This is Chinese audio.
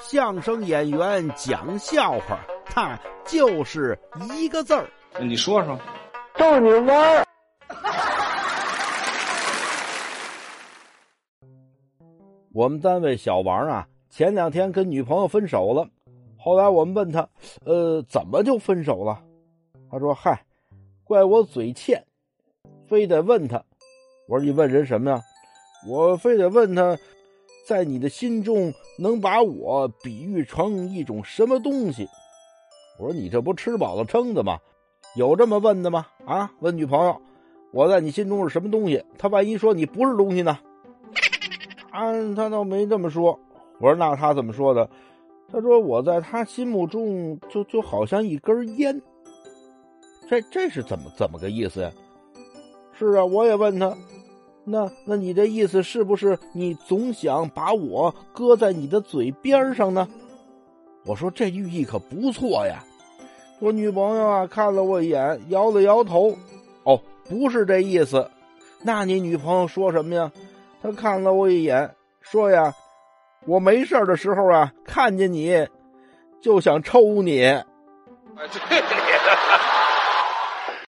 相声演员讲笑话，他就是一个字儿。你说说，逗你玩儿。我们单位小王啊，前两天跟女朋友分手了。后来我们问他，呃，怎么就分手了？他说：“嗨，怪我嘴欠，非得问他。”我说：“你问人什么呀？”我非得问他，在你的心中能把我比喻成一种什么东西？我说：“你这不吃饱了撑的吗？有这么问的吗？啊，问女朋友，我在你心中是什么东西？他万一说你不是东西呢？”啊，他倒没这么说。我说：“那他怎么说的？”他说：“我在他心目中就就好像一根烟。”这这是怎么怎么个意思呀？是啊，我也问他，那那你的意思是不是你总想把我搁在你的嘴边上呢？我说这寓意可不错呀。我女朋友啊看了我一眼，摇了摇头。哦，不是这意思。那你女朋友说什么呀？她看了我一眼，说呀。我没事的时候啊，看见你就想抽你。去你的！